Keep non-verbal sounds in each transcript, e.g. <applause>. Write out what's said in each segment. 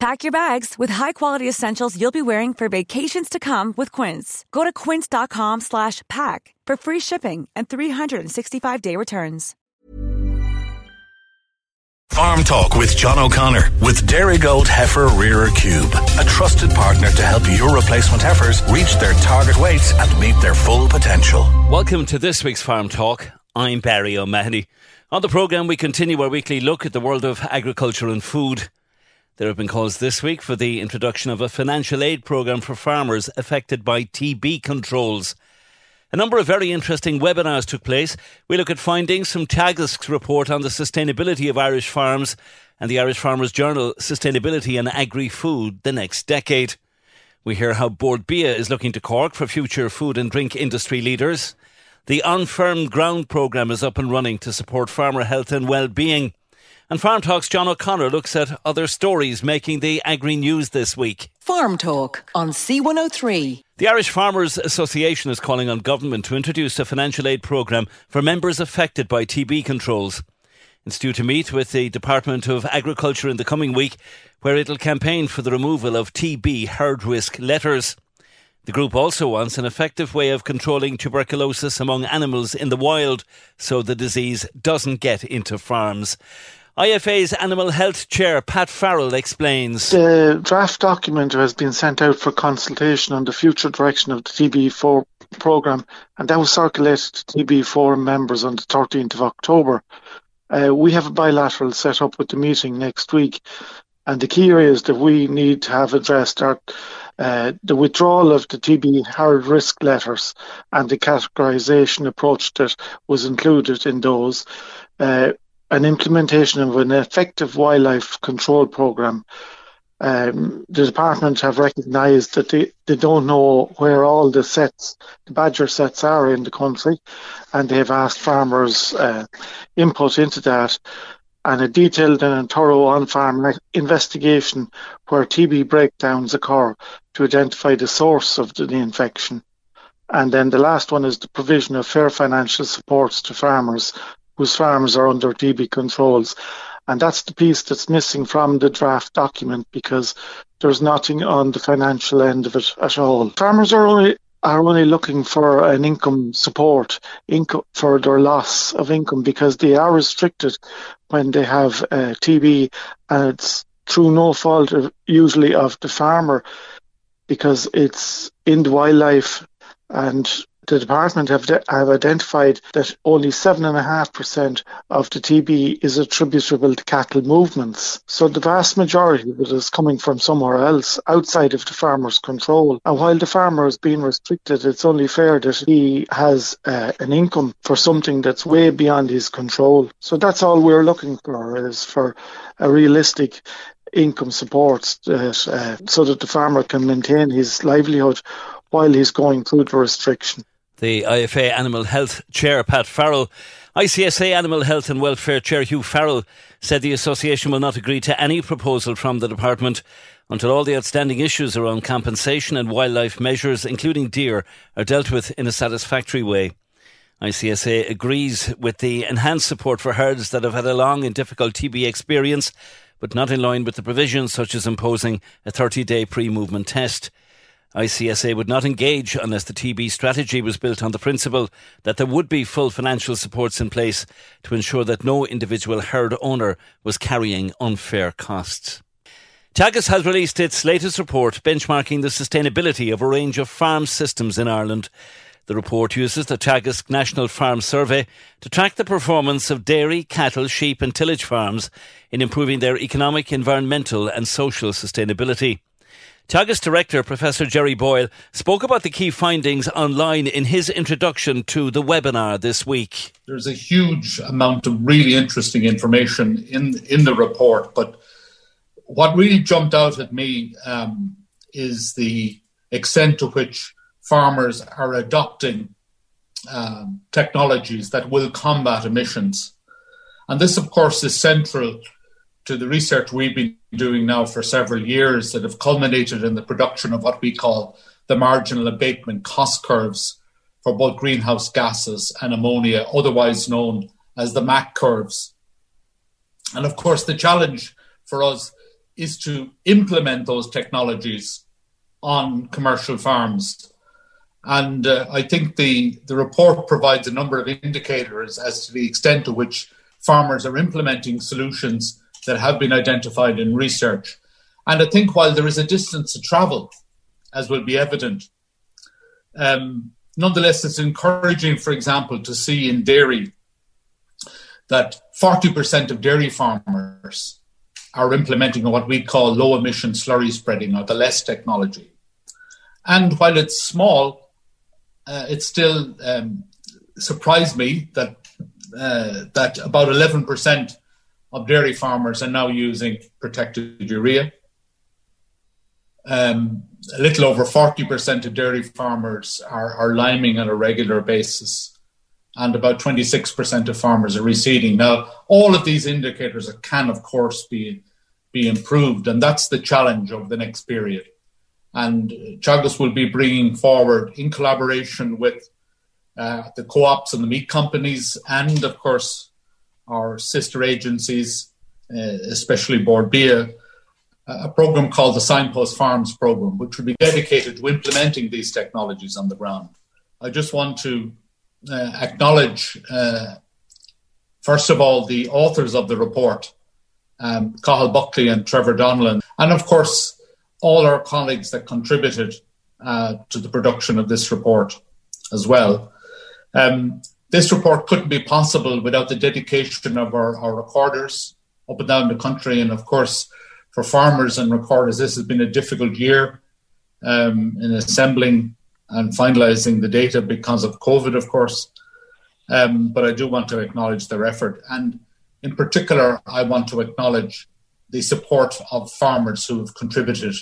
Pack your bags with high-quality essentials you'll be wearing for vacations to come with Quince. Go to quince.com slash pack for free shipping and 365-day returns. Farm Talk with John O'Connor with Dairygold Heifer Rearer Cube, a trusted partner to help your replacement heifers reach their target weights and meet their full potential. Welcome to this week's Farm Talk. I'm Barry O'Mahony. On the programme, we continue our weekly look at the world of agriculture and food. There have been calls this week for the introduction of a financial aid programme for farmers affected by TB controls. A number of very interesting webinars took place. We look at findings from Teagasc's report on the sustainability of Irish farms and the Irish Farmers Journal Sustainability and Agri-Food the next decade. We hear how Bord Bia is looking to Cork for future food and drink industry leaders. The On Firm Ground programme is up and running to support farmer health and well-being. And Farm Talk's John O'Connor looks at other stories making the agri news this week. Farm Talk on C103. The Irish Farmers Association is calling on government to introduce a financial aid programme for members affected by TB controls. It's due to meet with the Department of Agriculture in the coming week, where it'll campaign for the removal of TB herd risk letters. The group also wants an effective way of controlling tuberculosis among animals in the wild so the disease doesn't get into farms. IFA's Animal Health Chair Pat Farrell explains. The draft document has been sent out for consultation on the future direction of the TB Forum programme, and that was circulated to TB Forum members on the 13th of October. Uh, we have a bilateral set up with the meeting next week, and the key areas that we need to have addressed are uh, the withdrawal of the TB herd risk letters and the categorisation approach that was included in those. Uh, an implementation of an effective wildlife control program. Um, the department have recognised that they, they don't know where all the setts, the badger setts are in the country, and they have asked farmers uh, input into that and a detailed and thorough on-farm investigation where TB breakdowns occur to identify the source of the infection. And then the last one is the provision of fair financial supports to farmers whose farms are under TB controls. And that's the piece that's missing from the draft document because there's nothing on the financial end of it at all. Farmers are only are only looking for an income support income for their loss of income because they are restricted when they have uh, TB and it's through no fault of, usually of the farmer because it's in the wildlife and the department have, have identified that only 7.5% of the TB is attributable to cattle movements. So the vast majority of it is coming from somewhere else outside of the farmer's control. And while the farmer is being restricted, it's only fair that he has uh, an income for something that's way beyond his control. So that's all we're looking for is for a realistic income support that, uh, so that the farmer can maintain his livelihood while he's going through the restriction the IFA Animal Health Chair, Pat Farrell. ICSA Animal Health and Welfare Chair Hugh Farrell said the association will not agree to any proposal from the department until all the outstanding issues around compensation and wildlife measures, including deer, are dealt with in a satisfactory way. ICSA agrees with the enhanced support for herds that have had a long and difficult TB experience, but not in line with the provisions such as imposing a 30 day pre movement test. ICSA would not engage unless the TB strategy was built on the principle that there would be full financial supports in place to ensure that no individual herd owner was carrying unfair costs. Teagasc has released its latest report benchmarking the sustainability of a range of farm systems in Ireland. The report uses the Teagasc National Farm Survey to track the performance of dairy, cattle, sheep, and tillage farms in improving their economic, environmental, and social sustainability. Teagasc Director Professor Gerry Boyle spoke about the key findings online in his introduction to the webinar this week. There's a huge amount of really interesting information in, in the report, but what really jumped out at me um, is the extent to which farmers are adopting um, technologies that will combat emissions. And this, of course, is central to the research we've been doing now for several years that have culminated in the production of what we call the marginal abatement cost curves for both greenhouse gases and ammonia, otherwise known as the MAC curves. And of course, the challenge for us is to implement those technologies on commercial farms. And uh, I think the, the report provides a number of indicators as to the extent to which farmers are implementing solutions that have been identified in research. And I think while there is a distance to travel, as will be evident, um, nonetheless, it's encouraging, for example, to see in dairy that 40% of dairy farmers are implementing what we call low emission slurry spreading or the LESS technology. And while it's small, uh, it still um, surprised me that uh, that about 11% of dairy farmers are now using protected urea. Um, a little over 40% of dairy farmers are, are liming on a regular basis, and about 26% of farmers are reseeding. Now, all of these indicators can, of course, be, be improved, and that's the challenge of the next period. And Teagasc will be bringing forward, in collaboration with uh, the co ops and the meat companies, and of course, our sister agencies, uh, especially Bia, a program called the Signpost Farms program, which will be dedicated to implementing these technologies on the ground. I just want to uh, acknowledge, uh, first of all, the authors of the report, um, Buckley and Trevor Donnellan, and of course, all our colleagues that contributed uh, to the production of this report as well. Um, this report couldn't be possible without the dedication of our, our recorders up and down the country. And of course, for farmers and recorders, this has been a difficult year um, in assembling and finalizing the data because of COVID, of course. Um, but I do want to acknowledge their effort. And in particular, I want to acknowledge the support of farmers who have contributed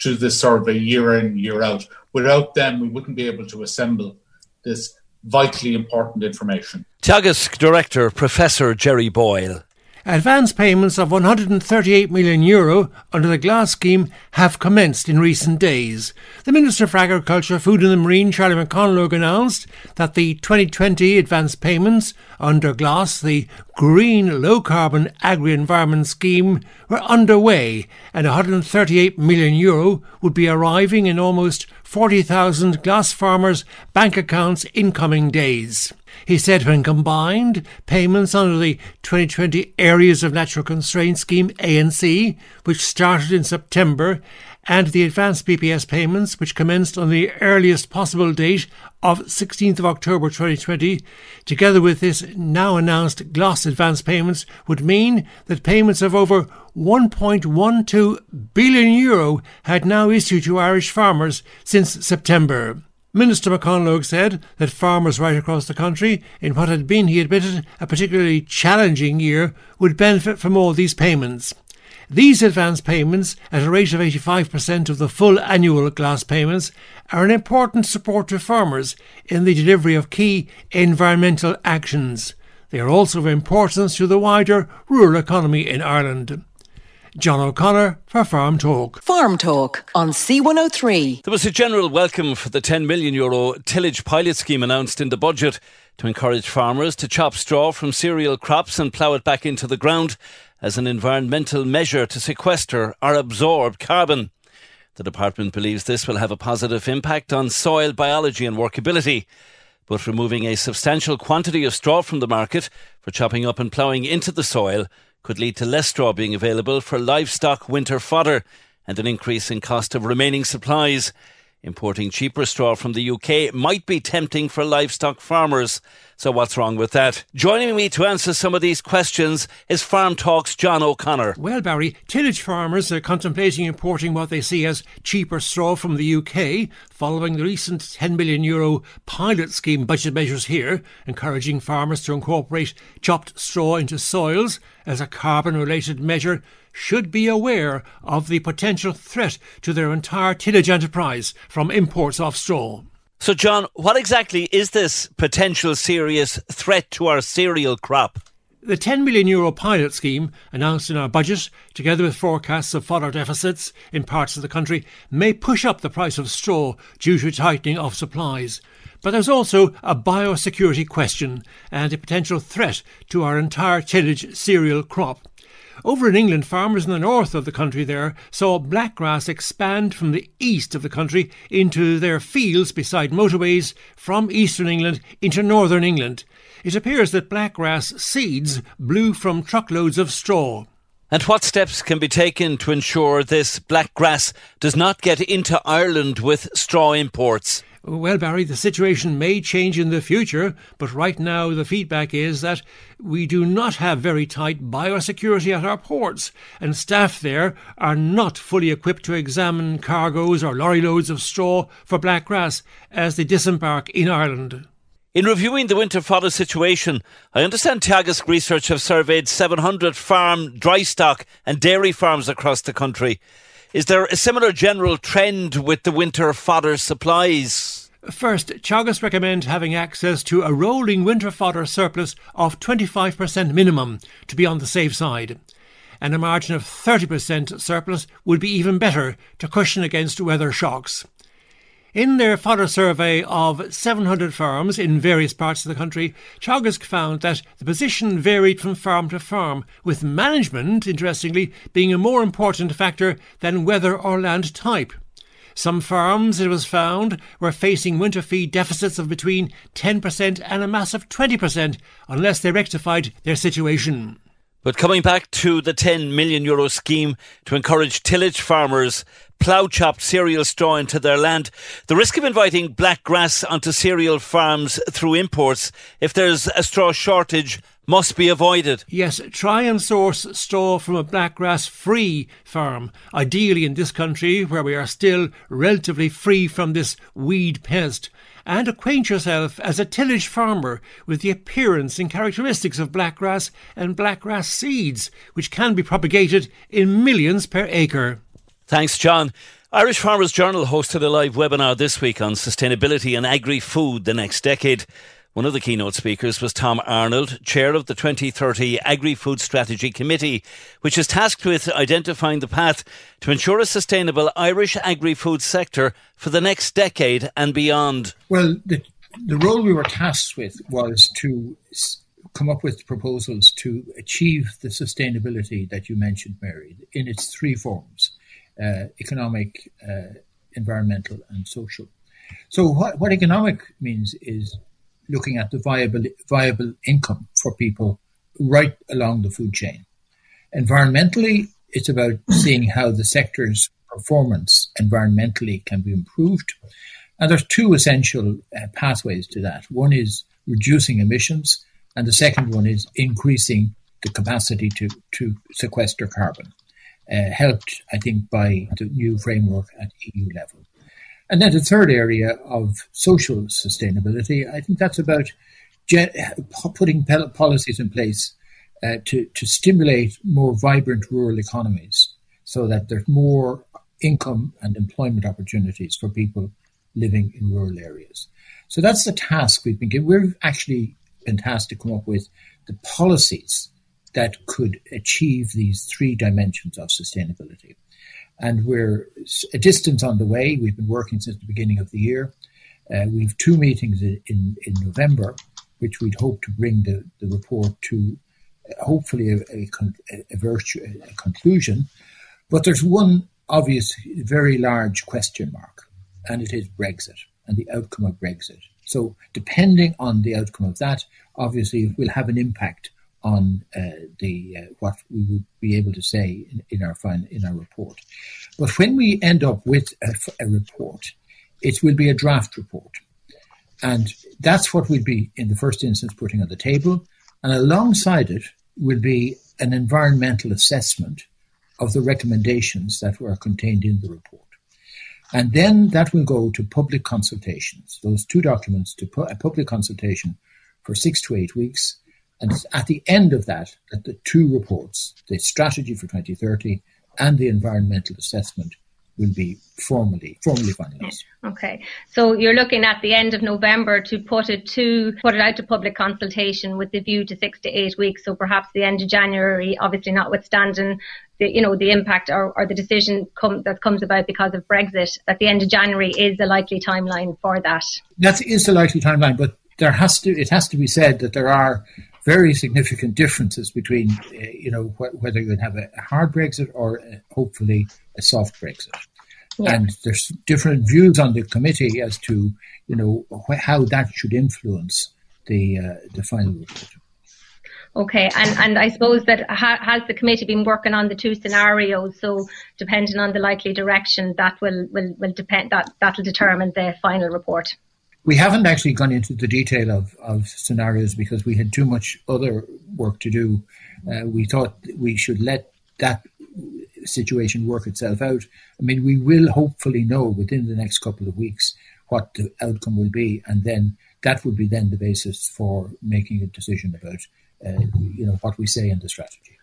to this survey year in, year out. Without them, we wouldn't be able to assemble this vitally important information. Teagasc Director Professor Gerry Boyle. Advance payments of 138 million euro under the GLAS scheme have commenced in recent days. The Minister for Agriculture, Food and the Marine, Charlie McConalogue, announced that the 2020 advance payments under GLAS, the Green Low Carbon Agri Environment Scheme, were underway and 138 million euro would be arriving in almost 40,000 GLAS farmers' bank accounts in coming days. He said when combined, payments under the 2020 Areas of Natural Constraint Scheme ANC, which started in September, and the advanced BPS payments, which commenced on the earliest possible date of 16th of October 2020, together with this now announced GLAS advance payments, would mean that payments of over 1.12 billion euro had now issued to Irish farmers since September. Minister McConalogue said that farmers right across the country, in what had been, he admitted, a particularly challenging year, would benefit from all these payments. These advance payments, at a rate of 85% of the full annual GLAS payments, are an important support to farmers in the delivery of key environmental actions. They are also of importance to the wider rural economy in Ireland. John O'Connor for Farm Talk. Farm Talk on C103. There was a general welcome for the 10 million euro tillage pilot scheme announced in the budget to encourage farmers to chop straw from cereal crops and plough it back into the ground as an environmental measure to sequester or absorb carbon. The department believes this will have a positive impact on soil biology and workability. But removing a substantial quantity of straw from the market for chopping up and ploughing into the soil could lead to less straw being available for livestock winter fodder and an increase in cost of remaining supplies. Importing cheaper straw from the UK might be tempting for livestock farmers. So what's wrong with that? Joining me to answer some of these questions is Farm Talk's John O'Connor. Well, Barry, tillage farmers are contemplating importing what they see as cheaper straw from the UK, following the recent 10 million euro pilot scheme budget measures here, encouraging farmers to incorporate chopped straw into soils as a carbon related measure should be aware of the potential threat to their entire tillage enterprise from imports of straw. So, John, what exactly is this potential serious threat to our cereal crop? The 10 million euro pilot scheme announced in our budget, together with forecasts of fodder deficits in parts of the country, may push up the price of straw due to tightening of supplies. But there's also a biosecurity question and a potential threat to our entire tillage cereal crop. Over in England, farmers in the north of the country there saw blackgrass expand from the east of the country into their fields beside motorways from eastern England into northern England. It appears that blackgrass seeds blew from truckloads of straw. And what steps can be taken to ensure this blackgrass does not get into Ireland with straw imports? Well, Barry, the situation may change in the future, but right now the feedback is that we do not have very tight biosecurity at our ports, and staff there are not fully equipped to examine cargoes or lorry loads of straw for black grass as they disembark in Ireland. In reviewing the winter fodder situation, I understand Teagasc Research have surveyed 700 farm, dry stock, and dairy farms across the country. Is there a similar general trend with the winter fodder supplies? First, Teagasc recommend having access to a rolling winter fodder surplus of 25% minimum to be on the safe side. And a margin of 30% surplus would be even better to cushion against weather shocks. In their fodder survey of 700 farms in various parts of the country, Teagasc found that the position varied from farm to farm, with management, interestingly, being a more important factor than weather or land type. Some farms, it was found, were facing winter feed deficits of between 10% and a massive 20% unless they rectified their situation. But coming back to the 10 million euro scheme to encourage tillage farmers plough chopped cereal straw into their land, the risk of inviting black grass onto cereal farms through imports if there's a straw shortage must be avoided. Yes, try and source straw from a black grass free farm, ideally in this country where we are still relatively free from this weed pest and acquaint yourself as a tillage farmer with the appearance and characteristics of blackgrass and blackgrass seeds, which can be propagated in millions per acre. Thanks, John. Irish Farmers Journal hosted a live webinar this week on sustainability and agri food the next decade. One of the keynote speakers was Tom Arnold, chair of the 2030 Agri Food Strategy Committee, which is tasked with identifying the path to ensure a sustainable Irish agri food sector for the next decade and beyond. Well, the, the role we were tasked with was to come up with proposals to achieve the sustainability that you mentioned, Mary, in its three forms uh, economic, uh, environmental, and social. So, what, what economic means is looking at the viable viable income for people right along the food chain. Environmentally, it's about seeing how the sector's performance environmentally can be improved. And there's two essential uh, pathways to that. One is reducing emissions, and the second one is increasing the capacity to, to sequester carbon, uh, helped, I think, by the new framework at EU level. And then the third area of social sustainability, I think that's about putting policies in place uh, to, to stimulate more vibrant rural economies so that there's more income and employment opportunities for people living in rural areas. So that's the task we've been given. We've actually been tasked to come up with the policies that could achieve these three dimensions of sustainability and we're a distance on the way. We've been working since the beginning of the year. Uh, we've two meetings in, in, in, November, which we'd hope to bring the, the report to uh, hopefully a, a, a, virtue, a conclusion. But there's one obvious, very large question mark, and it is Brexit and the outcome of Brexit. So, depending on the outcome of that, obviously, it will have an impact on uh, the uh, what we would be able to say in, in our fin- in our report. But when we end up with a, a report, it will be a draft report. And that's what we'll be, in the first instance, putting on the table. And alongside it will be an environmental assessment of the recommendations that were contained in the report. And then that will go to public consultations, those two documents to pu- a public consultation for six to eight weeks. And at the end of that, that the two reports, the strategy for 2030 and the environmental assessment, will be formally formally finalised. Okay, so you're looking at the end of November to put it to put it out to public consultation with the view to six to eight weeks. So perhaps the end of January, obviously notwithstanding the you know the impact or, or the decision come, that comes about because of Brexit, at the end of January is the likely timeline for that. That is the likely timeline, but there has to it has to be said that there are very significant differences between, uh, you know, wh- whether you have a hard Brexit or uh, hopefully a soft Brexit. Yeah. And there's different views on the committee as to, you know, wh- how that should influence the uh, the final report. Okay, and, and I suppose that ha- has the committee been working on the two scenarios? So depending on the likely direction, that will will, will depend that that'll determine the final report. We haven't actually gone into the detail of, of scenarios because we had too much other work to do. Uh, we thought we should let that situation work itself out. I mean, we will hopefully know within the next couple of weeks what the outcome will be, and then that would be then the basis for making a decision about, uh, you know, what we say in the strategy.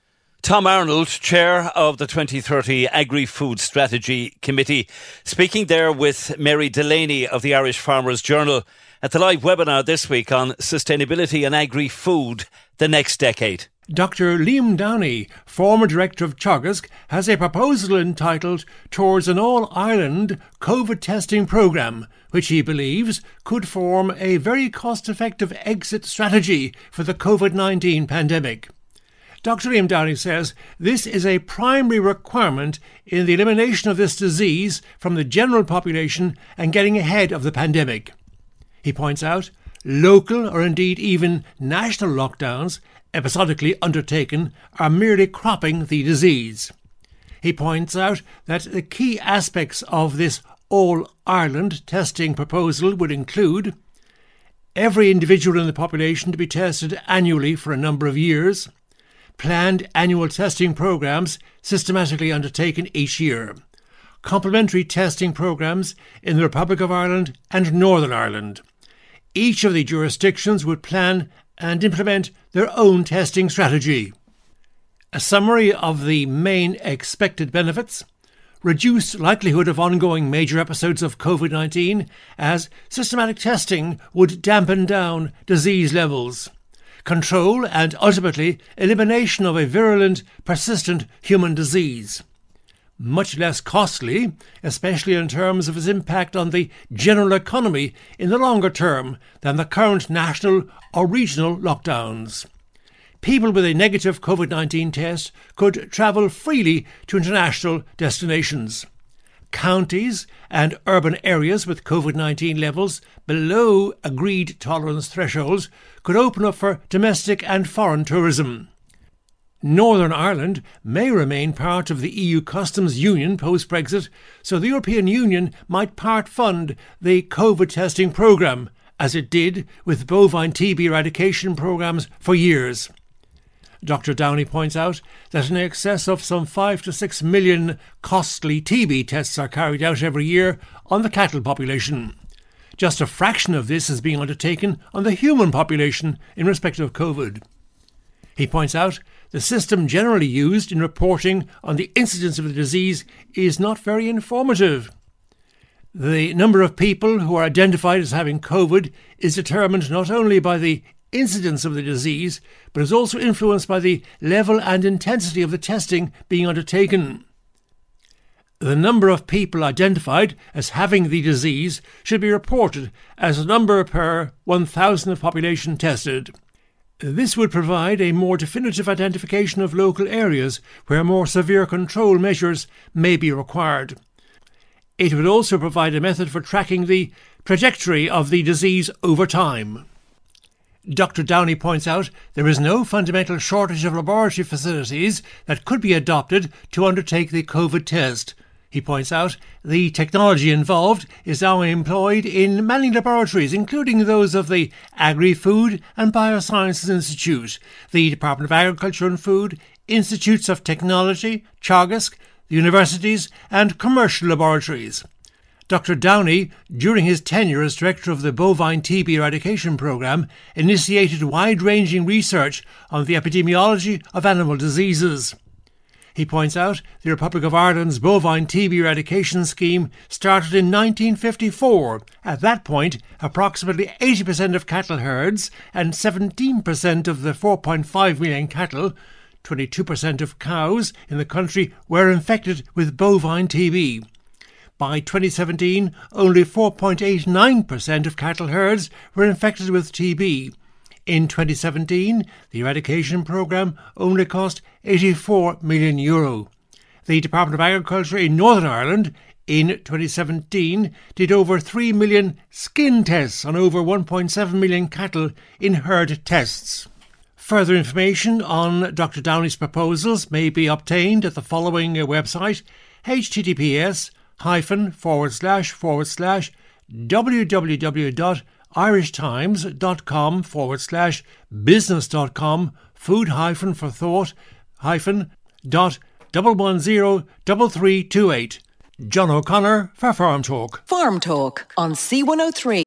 Tom Arnold, Chair of the 2030 Agri Food Strategy Committee, speaking there with Mary Delaney of the Irish Farmers Journal at the live webinar this week on sustainability and agri food the next decade. Dr. Liam Downey, former director of Teagasc, has a proposal entitled Towards an All Ireland COVID Testing Programme, which he believes could form a very cost effective exit strategy for the COVID 19 pandemic. Dr. Liam Downey says this is a primary requirement in the elimination of this disease from the general population and getting ahead of the pandemic. He points out local or indeed even national lockdowns, episodically undertaken, are merely cropping the disease. He points out that the key aspects of this All Ireland testing proposal would include every individual in the population to be tested annually for a number of years, planned annual testing programs systematically undertaken each year, complementary testing programs in the Republic of Ireland and Northern Ireland. Each of the jurisdictions would plan and implement their own testing strategy. A summary of the main expected benefits reduced likelihood of ongoing major episodes of COVID 19, as systematic testing would dampen down disease levels control, and ultimately elimination of a virulent, persistent human disease. Much less costly, especially in terms of its impact on the general economy in the longer term than the current national or regional lockdowns. People with a negative COVID 19 test could travel freely to international destinations counties and urban areas with COVID 19 levels below agreed tolerance thresholds could open up for domestic and foreign tourism. Northern Ireland may remain part of the EU customs union post Brexit, so the European Union might part fund the COVID testing programme, as it did with bovine TB eradication programmes for years. Dr. Downey points out that in excess of some 5 to 6 million costly TB tests are carried out every year on the cattle population. Just a fraction of this is being undertaken on the human population in respect of COVID. He points out the system generally used in reporting on the incidence of the disease is not very informative. The number of people who are identified as having COVID is determined not only by the incidence of the disease, but is also influenced by the level and intensity of the testing being undertaken. The number of people identified as having the disease should be reported as a number per 1,000 of population tested. This would provide a more definitive identification of local areas where more severe control measures may be required. It would also provide a method for tracking the trajectory of the disease over time. Dr. Downey points out there is no fundamental shortage of laboratory facilities that could be adopted to undertake the COVID test. He points out the technology involved is now employed in many laboratories, including those of the Agri Food and Biosciences Institute, the Department of Agriculture and Food, Institutes of Technology, Teagasc, universities, and commercial laboratories. Dr. Downey, during his tenure as director of the Bovine TB Eradication Programme, initiated wide ranging research on the epidemiology of animal diseases. He points out the Republic of Ireland's bovine TB eradication scheme started in 1954. At that point, approximately 80% of cattle herds and 17% of the 4.5 million cattle 22% of cows in the country were infected with bovine TB. By 2017, only 4.89% of cattle herds were infected with TB. In 2017, the eradication programme only cost 84 million euro. The Department of Agriculture in Northern Ireland in 2017 did over 3 million skin tests on over 1.7 million cattle in herd tests. Further information on Dr. Downey's proposals may be obtained at the following website https hyphen forward slash forward slash www.irishtimes.com forward slash business.com food hyphen for thought hyphen dot double one zero double three two eight. John O'Connor for Farm Talk. Farm Talk on C103.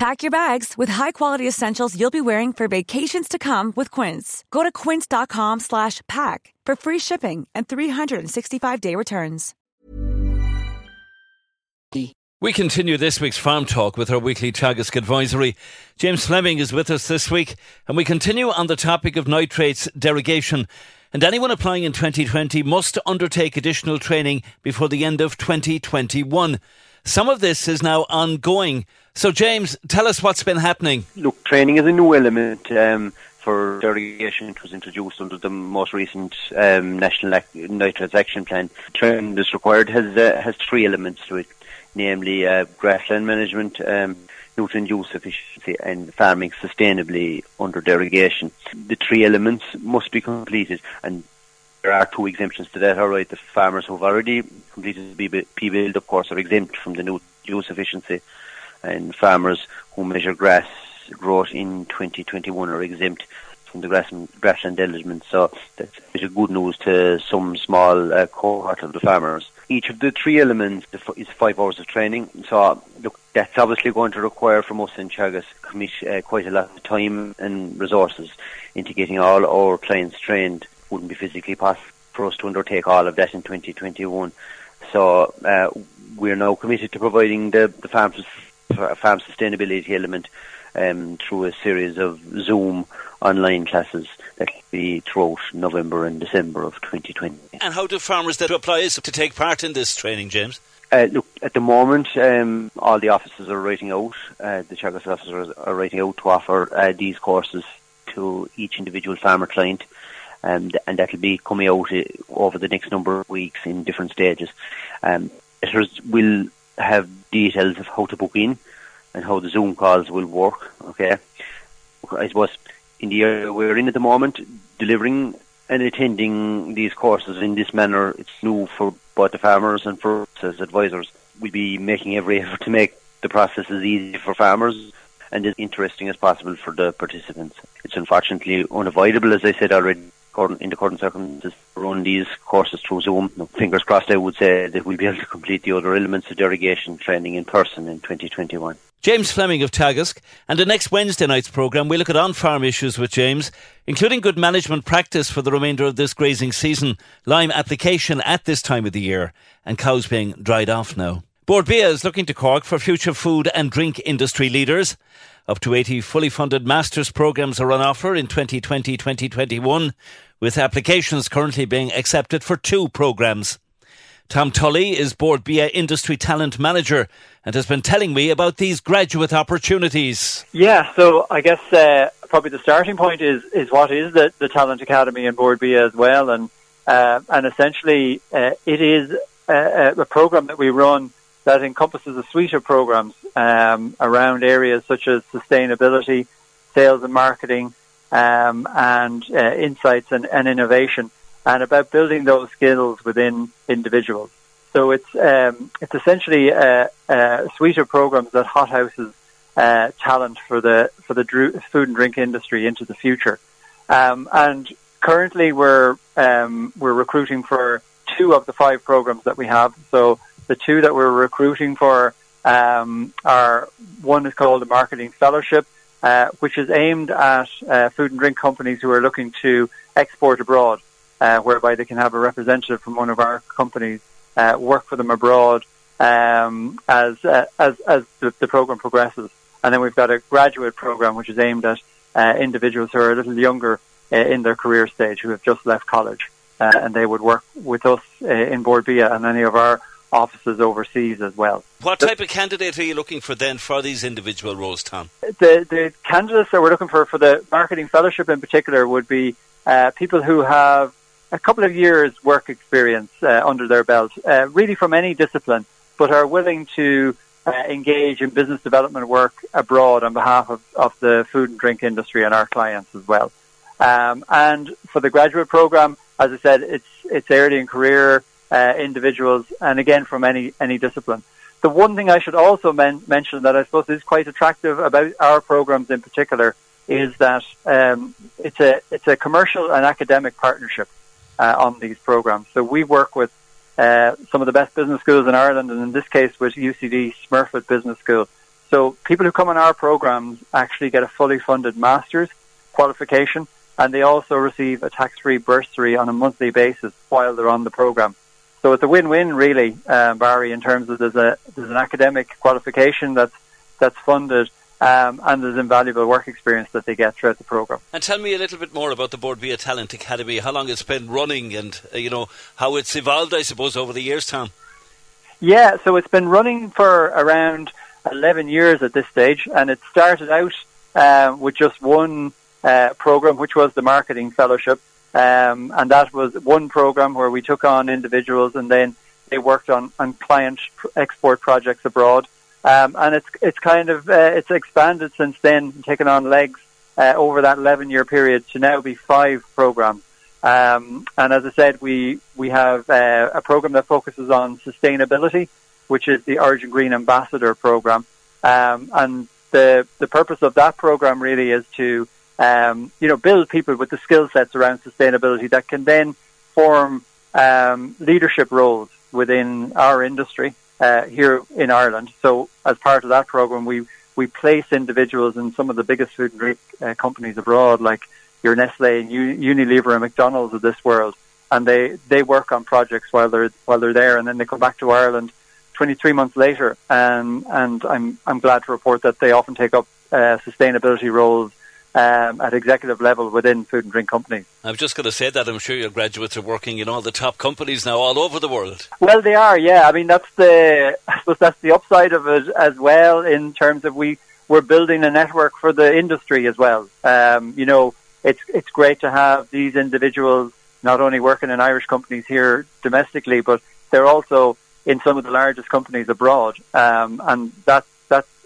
Pack your bags with high-quality essentials you'll be wearing for vacations to come with Quince. Go to quince.com slash pack for free shipping and 365-day returns. We continue this week's Farm Talk with our weekly Teagasc advisory. James Fleming is with us this week, and we continue on the topic of nitrates derogation. And anyone applying in 2020 must undertake additional training before the end of 2021. Some of this is now ongoing. So, James, tell us what's been happening. Look, training is a new element um, for derogation. It was introduced under the most recent um, National Nitrates Action Plan. Training that's required has uh, has three elements to it, namely uh, grassland management, um, nutrient use efficiency, and farming sustainably under derogation. The three elements must be completed, and there are two exemptions to that. All right, the farmers who've already completed the P-build, of course, are exempt from the new use efficiency, and farmers who measure grass growth in 2021 are exempt from the grass grassland element. So that's a good news to some small uh, cohort of the farmers. Each of the three elements is five hours of training. So look, that's obviously going to require from us in Teagasc commit uh, quite a lot of time and resources into getting all our clients trained wouldn't be physically possible for us to undertake all of that in 2021. So uh, we're now committed to providing the, the farm, farm sustainability element um, through a series of Zoom online classes that will be throughout November and December of 2020. And how do farmers that apply to take part in this training, James? Uh, look, at the moment, um, all the offices are writing out, uh, the Teagasc officers are writing out to offer uh, these courses to each individual farmer client, um, and that will be coming out uh, over the next number of weeks in different stages. Um, will have details of how to book in and how the Zoom calls will work. Okay, I suppose in the area we're in at the moment, delivering and attending these courses in this manner, it's new for both the farmers and for us as advisors. We'll be making every <laughs> effort to make the process as easy for farmers and as interesting as possible for the participants. It's unfortunately unavoidable, as I said already, in the current circumstances, run these courses through Zoom. Fingers crossed, I would say that we'll be able to complete the other elements of derogation training in person in 2021. James Fleming of Teagasc, and the next Wednesday night's programme, we look at on farm issues with James, including good management practice for the remainder of this grazing season, lime application at this time of the year, and cows being dried off now. Bord Bia is looking to Cork for future food and drink industry leaders. Up to 80 fully funded master's programmes are on offer in 2020 2021, with applications currently being accepted for two programmes. Tom Tully is Bord Bia Industry Talent Manager and has been telling me about these graduate opportunities. Yeah, so I guess uh, probably the starting point is is what is the, the Talent Academy in Bord Bia as well, and uh, and essentially uh, it is a, a, program that we run that encompasses a suite of programs um, around areas such as sustainability, sales and marketing, um, and uh, insights and, and innovation and about building those skills within individuals. So it's um, it's essentially a, a, suite of programs that hothouses uh, talent for the for the food and drink industry into the future. Um, and currently, we're um, we're recruiting for two of the five programs that we have. So the two that we're recruiting for um, are one is called the Marketing Fellowship, uh, which is aimed at uh, food and drink companies who are looking to export abroad uh, whereby they can have a representative from one of our companies uh, work for them abroad um, as, uh, as, as the, the, program progresses. And then we've got a graduate program which is aimed at uh, individuals who are a little younger in their career stage, who have just left college, and they would work with us in Bord Bia and any of our offices overseas as well. What type of candidate are you looking for then for these individual roles, Tom? The, the candidates that we're looking for for the marketing fellowship in particular would be uh, people who have a couple of years work experience uh, under their belt, uh, really from any discipline, but are willing to uh, engage in business development work abroad on behalf of, of the food and drink industry and our clients as well. Um, and for the graduate program, as I said, it's it's early in career uh, individuals, and again from any any discipline. The one thing I should also men- mention that I suppose is quite attractive about our programs in particular is that um, it's a it's a commercial and academic partnership uh, on these programs. So we work with uh, some of the best business schools in Ireland, and in this case with UCD Smurfit Business School. So people who come on our programs actually get a fully funded master's qualification, and they also receive a tax-free bursary on a monthly basis while they're on the program. So it's a win-win, really, uh, Barry, in terms of there's a there's an academic qualification that's that's funded, um, and there's invaluable work experience that they get throughout the program. And tell me a little bit more about the Bord Bia Talent Academy, how long it's been running and, uh, you know, how it's evolved, I suppose, over the years, Tom. Yeah, so it's been running for around 11 years at this stage, and it started out uh, with just one uh, program, which was the Marketing Fellowship. Um, and that was one program where we took on individuals and then they worked on, on client export projects abroad. Um, and it's it's kind of uh, it's expanded since then, taken on legs uh, over that 11 year period to now be five programs. Um, and as I said, we we have uh, a program that focuses on sustainability, which is the Origin Green Ambassador program. Um, and the the purpose of that program really is to um, you know build people with the skill sets around sustainability that can then form um, leadership roles within our industry uh, here in Ireland. So as part of that program, we we place individuals in some of the biggest food and drink uh, companies abroad, like your Nestle and Unilever and McDonald's of this world, and they they work on projects while they're while they're there, and then they come back to Ireland 23 months later, and and I'm I'm glad to report that they often take up uh, sustainability roles um, at executive level within food and drink companies. I was just going to say that I'm sure your graduates are working in all the top companies now all over the world. Well, they are, yeah. I mean, that's the I suppose that's the upside of it as well in terms of we we're building a network for the industry as well. Um, you know, it's it's great to have these individuals not only working in Irish companies here domestically, but they're also in some of the largest companies abroad, um, and that that,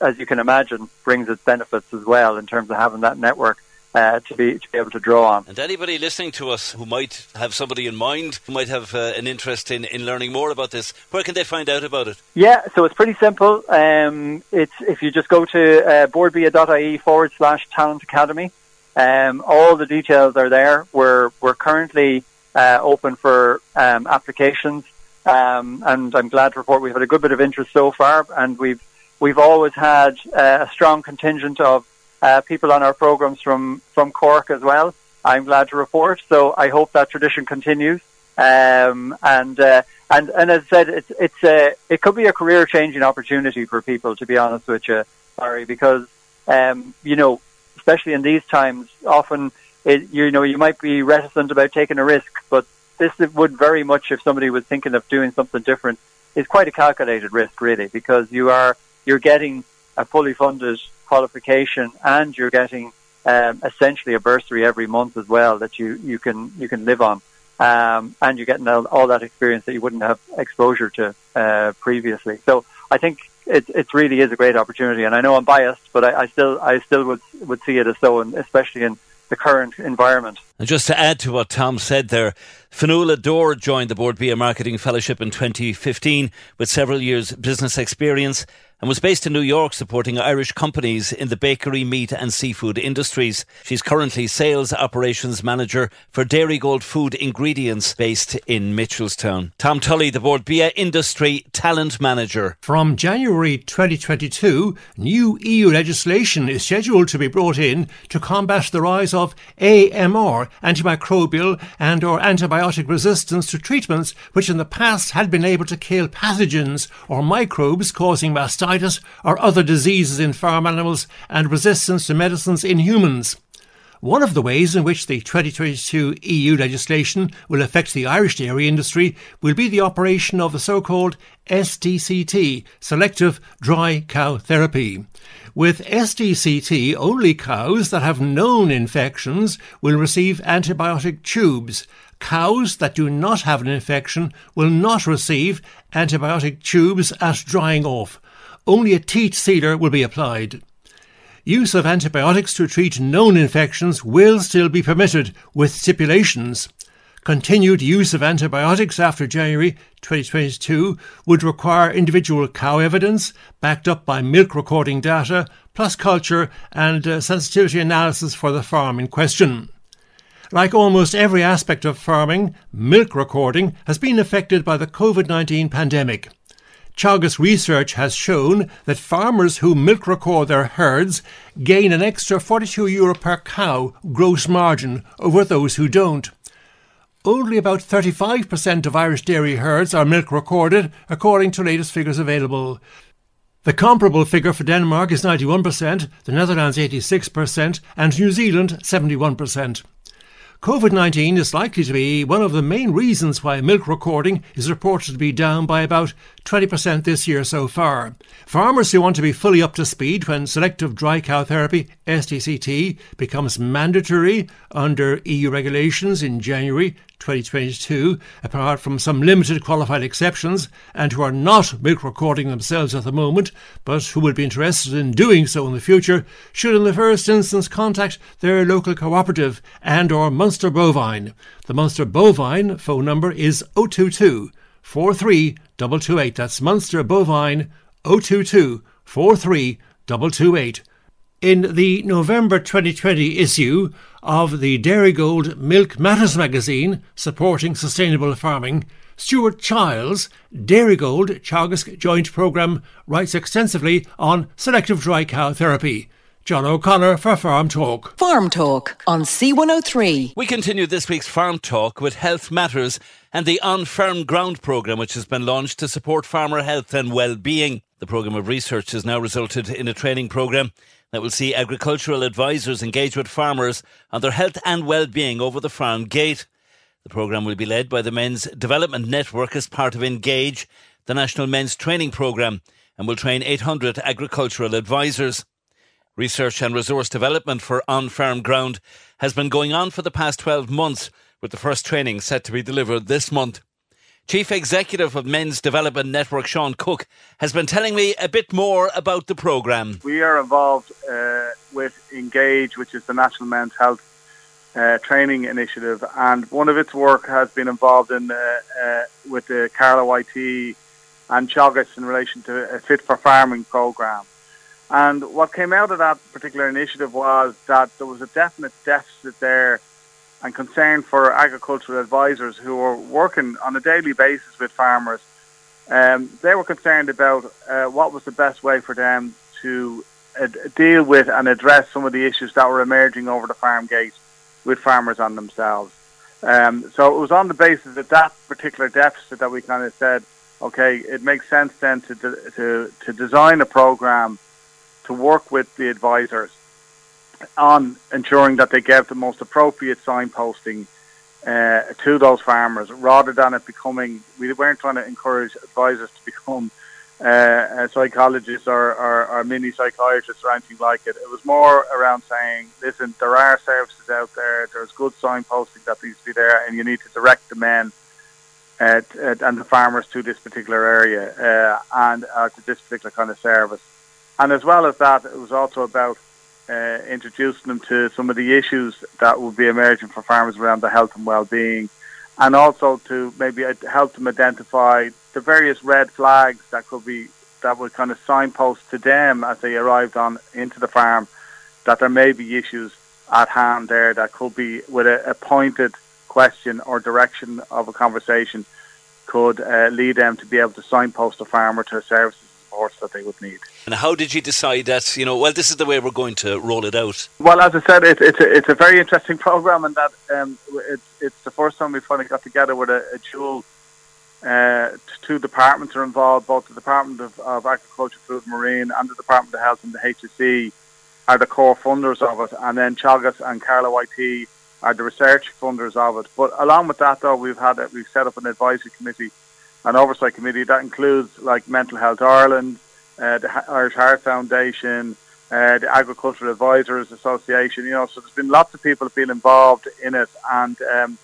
as you can imagine, brings its benefits as well in terms of having that network. Uh, to be to be able to draw on. And anybody listening to us who might have somebody in mind who might have uh, an interest in, in learning more about this, where can they find out about it? Yeah, so it's pretty simple. Um, it's if you just go to uh, bordbia.ie forward slash talent academy. Um, all the details are there. We're we're currently uh, open for um, applications, um, and I'm glad to report we've had a good bit of interest so far, and we've we've always had uh, a strong contingent of uh, people on our programs from, from Cork as well. I'm glad to report. So I hope that tradition continues. Um, and, uh, and, and as I said, it's, it's a, it could be a career changing opportunity for people, to be honest with you, Barry, because, um, you know, especially in these times, often, it, you know, you might be reticent about taking a risk, but this would very much, if somebody was thinking of doing something different, is quite a calculated risk, really, because you are, you're getting a fully funded qualification, and you're getting um, essentially a bursary every month as well that you, you can you can live on, um, and you're getting all, all, that experience that you wouldn't have exposure to uh, previously. So I think it it really is a great opportunity, and I know I'm biased, but I, I still I still would would see it as so, and especially in the current environment. And just to add to what Tom said there, Fionnuala Dore joined the Bord Bia Marketing Fellowship in 2015 with several years business experience and was based in New York supporting Irish companies in the bakery, meat and seafood industries. She's currently Sales Operations Manager for Dairygold Food Ingredients based in Mitchelstown. Tom Tully, the Bord Bia Industry Talent Manager. From January 2022, new EU legislation is scheduled to be brought in to combat the rise of AMR, antimicrobial and or antibiotic resistance to treatments which in the past had been able to kill pathogens or microbes causing mastitis or other diseases in farm animals and resistance to medicines in humans. One of the ways in which the 2022 EU legislation will affect the Irish dairy industry will be the operation of the so-called SDCT, Selective Dry Cow Therapy. With SDCT, only cows that have known infections will receive antibiotic tubes. Cows that do not have an infection will not receive antibiotic tubes at drying off only a teat sealer will be applied. Use of antibiotics to treat known infections will still be permitted, with stipulations. Continued use of antibiotics after January 2022 would require individual cow evidence backed up by milk recording data, plus culture and uh, sensitivity analysis for the farm in question. Like almost every aspect of farming, milk recording has been affected by the COVID 19 pandemic. Teagasc research has shown that farmers who milk record their herds gain an extra 42 euro per cow gross margin over those who don't. Only about 35% of Irish dairy herds are milk recorded, according to latest figures available. The comparable figure for Denmark is 91%, the Netherlands 86%, and New Zealand 71%. COVID 19 is likely to be one of the main reasons why milk recording is reported to be down by about 20% this year so far. Farmers who want to be fully up to speed when selective dry cow therapy, SDCT, becomes mandatory under EU regulations in January 2022, apart from some limited qualified exceptions, and who are not milk recording themselves at the moment, but who would be interested in doing so in the future, should in the first instance contact their local cooperative and or Munster Bovine. The Munster Bovine phone number is 022 43228. That's Munster Bovine 022 43228. In the November 2020 issue of the Dairygold Milk Matters magazine supporting sustainable farming, Stuart Childs, Dairygold Teagasc Joint Programme, writes extensively on selective dry cow therapy. John O'Connor for Farm Talk. Farm Talk on C103. We continue this week's Farm Talk with Health Matters and the On Firm Ground programme, which has been launched to support farmer health and well-being. The programme of research has now resulted in a training programme that will see agricultural advisors engage with farmers on their health and well-being over the farm gate. The programme will be led by the Men's Development Network as part of Engage, the national men's training programme, and will train 800 agricultural advisors. Research and resource development for on farm ground has been going on for the past 12 months, with the first training set to be delivered this month. Chief Executive of Men's Development Network, Sean Cook, has been telling me a bit more about the programme. We are involved uh, with Engage, which is the National Men's Health uh, training initiative, and one of its work has been involved in uh, uh, with the Carlow IT and Teagasc in relation to a Fit for Farming program. And what came out of that particular initiative was that there was a definite deficit there and concern for agricultural advisors who are working on a daily basis with farmers. Um, they were concerned about uh, what was the best way for them to uh, deal with and address some of the issues that were emerging over the farm gate with farmers on themselves. Um, so it was on the basis of that particular deficit that we kind of said, okay, it makes sense then to, to, to design a program to work with the advisors on ensuring that they gave the most appropriate signposting uh, to those farmers rather than it becoming, we weren't trying to encourage advisors to <laughs> become uh, psychologists or, or, or, mini psychiatrists or anything like it. It was more around saying, listen, there are services out there, there's good signposting that needs to be there, and you need to direct the men uh, and the farmers to this particular area uh, and uh, to this particular kind of service. And as well as that, it was also about uh, introducing them to some of the issues that will be emerging for farmers around the health and well-being, and also to maybe help them identify the various red flags that could be that would kind of signpost to them as they arrived on into the farm that there may be issues at hand there that could be with a, a pointed question or direction of a conversation could uh, lead them to be able to signpost a farmer to a service supports that they would need. And how did you decide that, you know, well, this is the way we're going to roll it out? Well, as I said, it, it's, a, it's a very interesting <laughs> program, and that um, it's, it's the first time we've finally got together with a, a dual. Uh, two departments are involved, both the Department of, of Agriculture, Food and Marine and the Department of Health and the HSE are the core funders of it, and then Teagasc and Carlow IT are the research funders of it. But along with that, though, we've had we've set up an advisory committee an oversight committee that includes like Mental Health Ireland, uh, the Irish Heart Foundation, uh, the Agricultural Advisors Association. You know, so there's been lots of people have been involved in it, and um,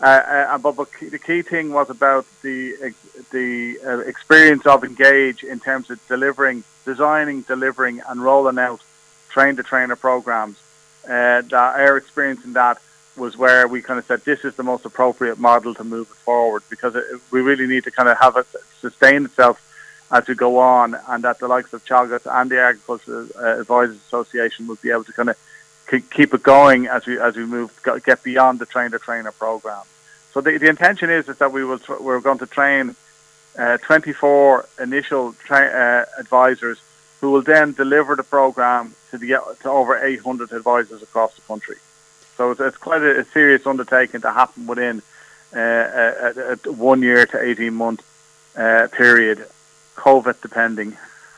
uh, uh, but, but the key thing was about the the uh, experience of Engage in terms of delivering, designing, delivering, and rolling out train to trainer programs. Uh, that our experience in that was where we kind of said this is the most appropriate model to move it forward because it, we really need to kind of have it sustain itself as we go on, and that the likes of Teagasc and the Agricultural uh, Advisors Association will be able to kind of keep it going as we as we move get beyond the trainer trainer program. So the, the intention is is that we will we're going to train uh, 24 initial tra- uh, advisors who will then deliver the program to the to over 800 advisors across the country. So it's, it's quite a, a, serious undertaking to happen within uh, a, a, one year to 18 month uh, period, COVID depending.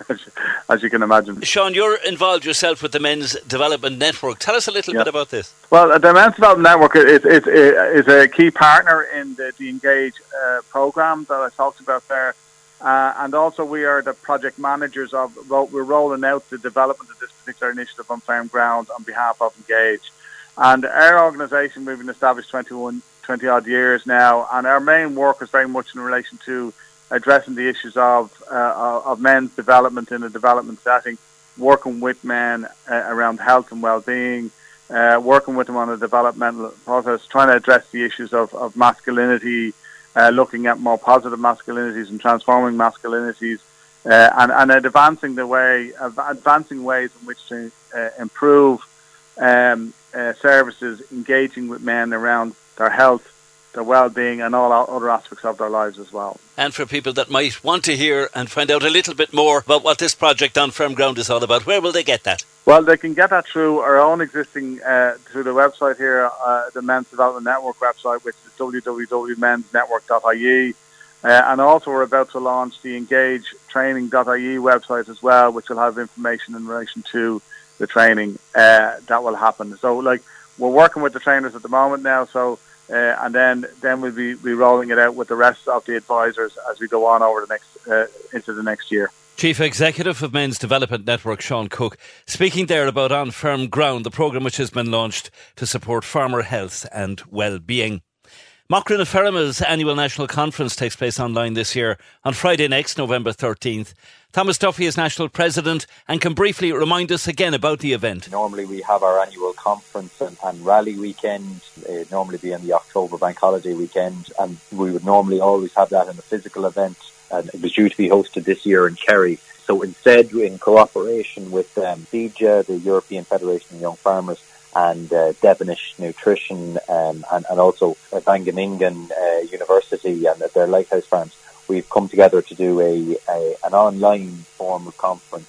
<laughs> As you can imagine. Sean, you're involved yourself with the Men's Development Network. Tell us a little yeah. bit about this. Well, the Men's Development Network is, is, is a key partner in the, the Engage uh, program that I talked about there. Uh, and also, we are the project managers of. Well, We're rolling out the development of this particular initiative on farm ground on behalf of Engage. And our organisation, we've been established 21, 20 odd years now, and our main work is very much in relation to addressing the issues of uh, of men's development in a development setting, working with men uh, around health and well-being, uh, working with them on a developmental process, trying to address the issues of, of masculinity, uh, looking at more positive masculinities and transforming masculinities, uh, and, and advancing the way, advancing ways in which to uh, improve um, uh, services engaging with men around their health, their well-being, and all other aspects of their lives as well. And for people that might want to hear and find out a little bit more about what this project on firm ground is all about, where will they get that? Well, they can get that through our own existing uh, through the website here, uh, the Men's Development Network website, which is www.mensnetwork.ie. Uh, and also, we're about to launch the Engage Training.ie website as well, which will have information in relation to the training uh, that will happen. So like we're working with the trainers at the moment now. So uh, and then then we'll be, be rolling it out with the rest of the advisors as we go on over the next uh, into the next year. Chief Executive of Men's Development Network, Sean Cook, speaking there about On Firm Ground, the programme which has been launched to support farmer health and well-being. Macra na Feirme's annual national conference takes place online this year on Friday next, November 13th. Thomas Duffy is national president and can briefly remind us again about the event. Normally, we have our annual conference and, and rally weekend. It normally be on the October bank holiday weekend, and we would normally always have that in a physical event. And it was due to be hosted this year in Kerry. So instead, in cooperation with um, CEJA, the European Federation of Young Farmers, and uh, Devenish Nutrition um, and, and also Wageningen uh, University and their Lighthouse Farms. We've come together to do a, a an online form of conference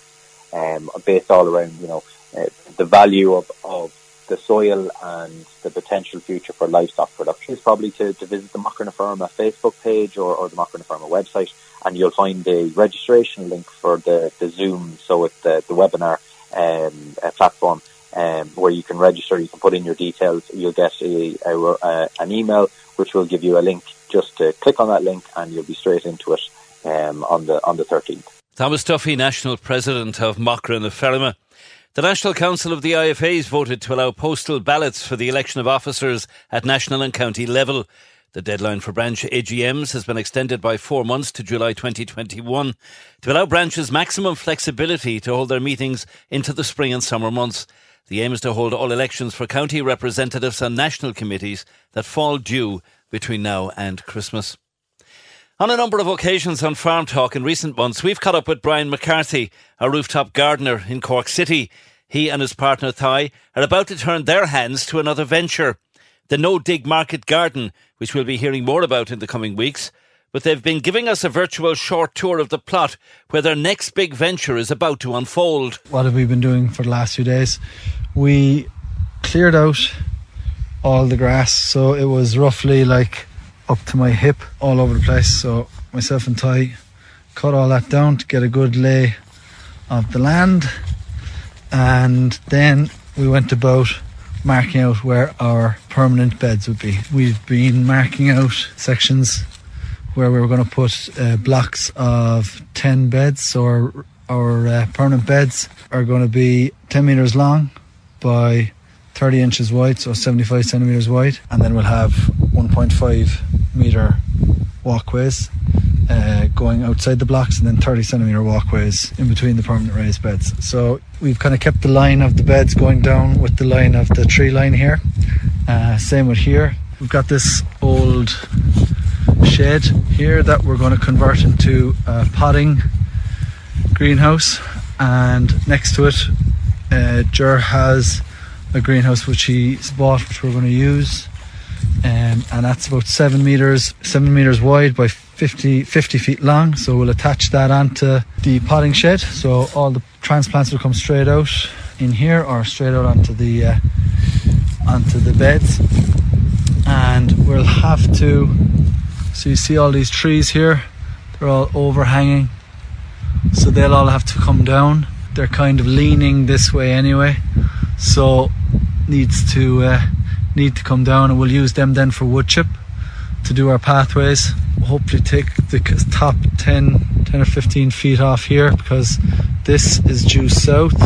um, based all around you know uh, the value of, of the soil and the potential future for livestock production is probably to, to visit the Macra na Feirme Facebook page or, or the Macra na Feirme website and you'll find a registration link for the, the Zoom, so it's the, the webinar um, uh, platform um, where you can register. You can put in your details. You'll get a, a, a, an email which will give you a link. Just to click on that link, and you'll be straight into it um, on the on the 13th. Thomas Duffy, National President of Macra na Feirme. The National Council of the IFAs voted to allow postal ballots for the election of officers at national and county level. The deadline for branch AGMs has been extended by four months to July 2021 to allow branches maximum flexibility to hold their meetings into the spring and summer months. The aim is to hold all elections for county representatives and national committees that fall due between now and Christmas. On a number of occasions on Farm Talk in recent months, we've caught up with Brian McCarthy, a rooftop gardener in Cork City. He and his partner Thai are about to turn their hands to another venture, the No Dig Market Garden, which we'll be hearing more about in the coming weeks. But they've been giving us a virtual short tour of the plot where their next big venture is about to unfold. What have we been doing for the last few days? we cleared out all the grass, so it was roughly like up to my hip all over the place. So myself and Ty cut all that down to get a good lay of the land, and then we went about marking out where our permanent beds would be. We've been marking out sections where we were going to put uh, blocks of 10 beds. or our, uh, permanent beds are going to be 10 metres long by 30 inches wide, so 75 centimeters wide, and then we'll have 1.5 meter walkways uh, going outside the blocks, and then 30 centimeter walkways in between the permanent raised beds. So we've kind of kept the line of the beds going down with the line of the tree line here. Uh, same with here. We've got this old shed here that we're going to convert into a potting greenhouse, and next to it uh, Jer has a greenhouse which he's bought, which we're going to use, um, and that's about seven meters, seven meters wide by 50, 50 feet long. So we'll attach that onto the potting shed. So all the transplants will come straight out in here or straight out onto the uh, onto the beds, and we'll have to. So you see all these trees here; they're all overhanging, so they'll all have to come down. They're kind of leaning this way anyway. So needs to uh, need to come down and we'll use them then for wood chip to do our pathways. Hopefully take the top 10 10 or 15 feet off here because this is due south.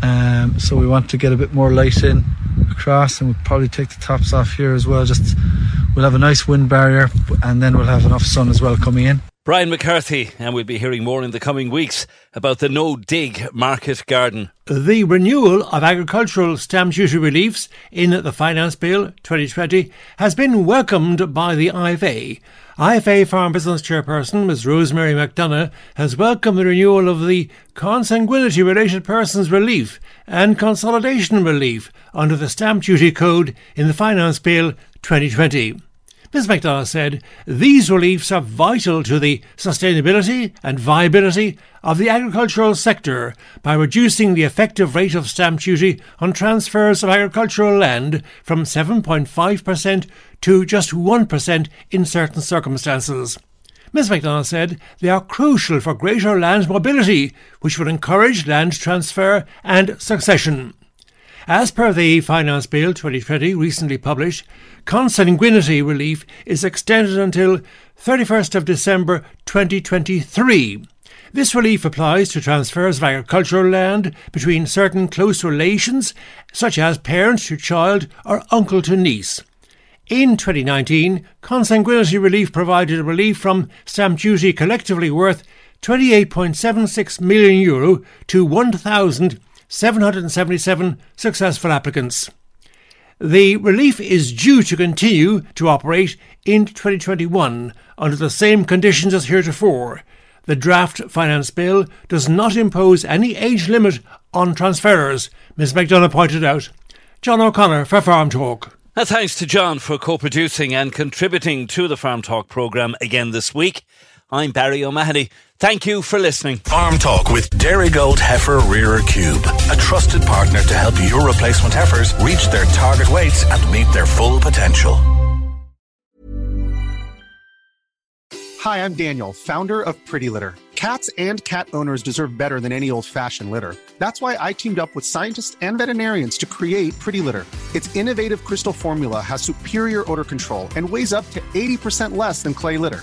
Um, so we want to get a bit more light in across and we'll probably take the tops off here as well just we'll have a nice wind barrier and then we'll have enough sun as well coming in Brian McCarthy, and we'll be hearing more in the coming weeks about the No Dig Market Garden. The renewal of agricultural stamp duty reliefs in the Finance Bill 2020 has been welcomed by the IFA. IFA Farm Business Chairperson Ms Rosemary McDonough has welcomed the renewal of the consanguinity related persons relief and consolidation relief under the Stamp Duty Code in the Finance Bill 2020. Ms McDonough said these reliefs are vital to the sustainability and viability of the agricultural sector by reducing the effective rate of stamp duty on transfers of agricultural land from 7.5% to just 1% in certain circumstances. Ms McDonald said they are crucial for greater land mobility, which would encourage land transfer and succession. As per the Finance Bill 2020 recently published, consanguinity relief is extended until 31st of December 2023. This relief applies to transfers of agricultural land between certain close relations, such as parent to child or uncle to niece. In 2019, consanguinity relief provided relief from stamp duty collectively worth 28.76 million euro to 1,777 successful applicants. The relief is due to continue to operate in 2021 under the same conditions as heretofore. The draft finance bill does not impose any age limit on transferors, Ms McDonagh pointed out. John O'Connor for Farm Talk. Uh, thanks to John for co producing and contributing to the Farm Talk programme again this week. I'm Barry O'Mahony. Thank you for listening. Farm Talk with Dairygold Heifer Rearer Cube, a trusted partner to help your replacement heifers reach their target weights and meet their full potential. Hi, I'm Daniel, founder of Pretty Litter. Cats and cat owners deserve better than any old fashioned litter. That's why I teamed up with scientists and veterinarians to create Pretty Litter. Its innovative crystal formula has superior odor control and weighs up to 80% less than clay litter.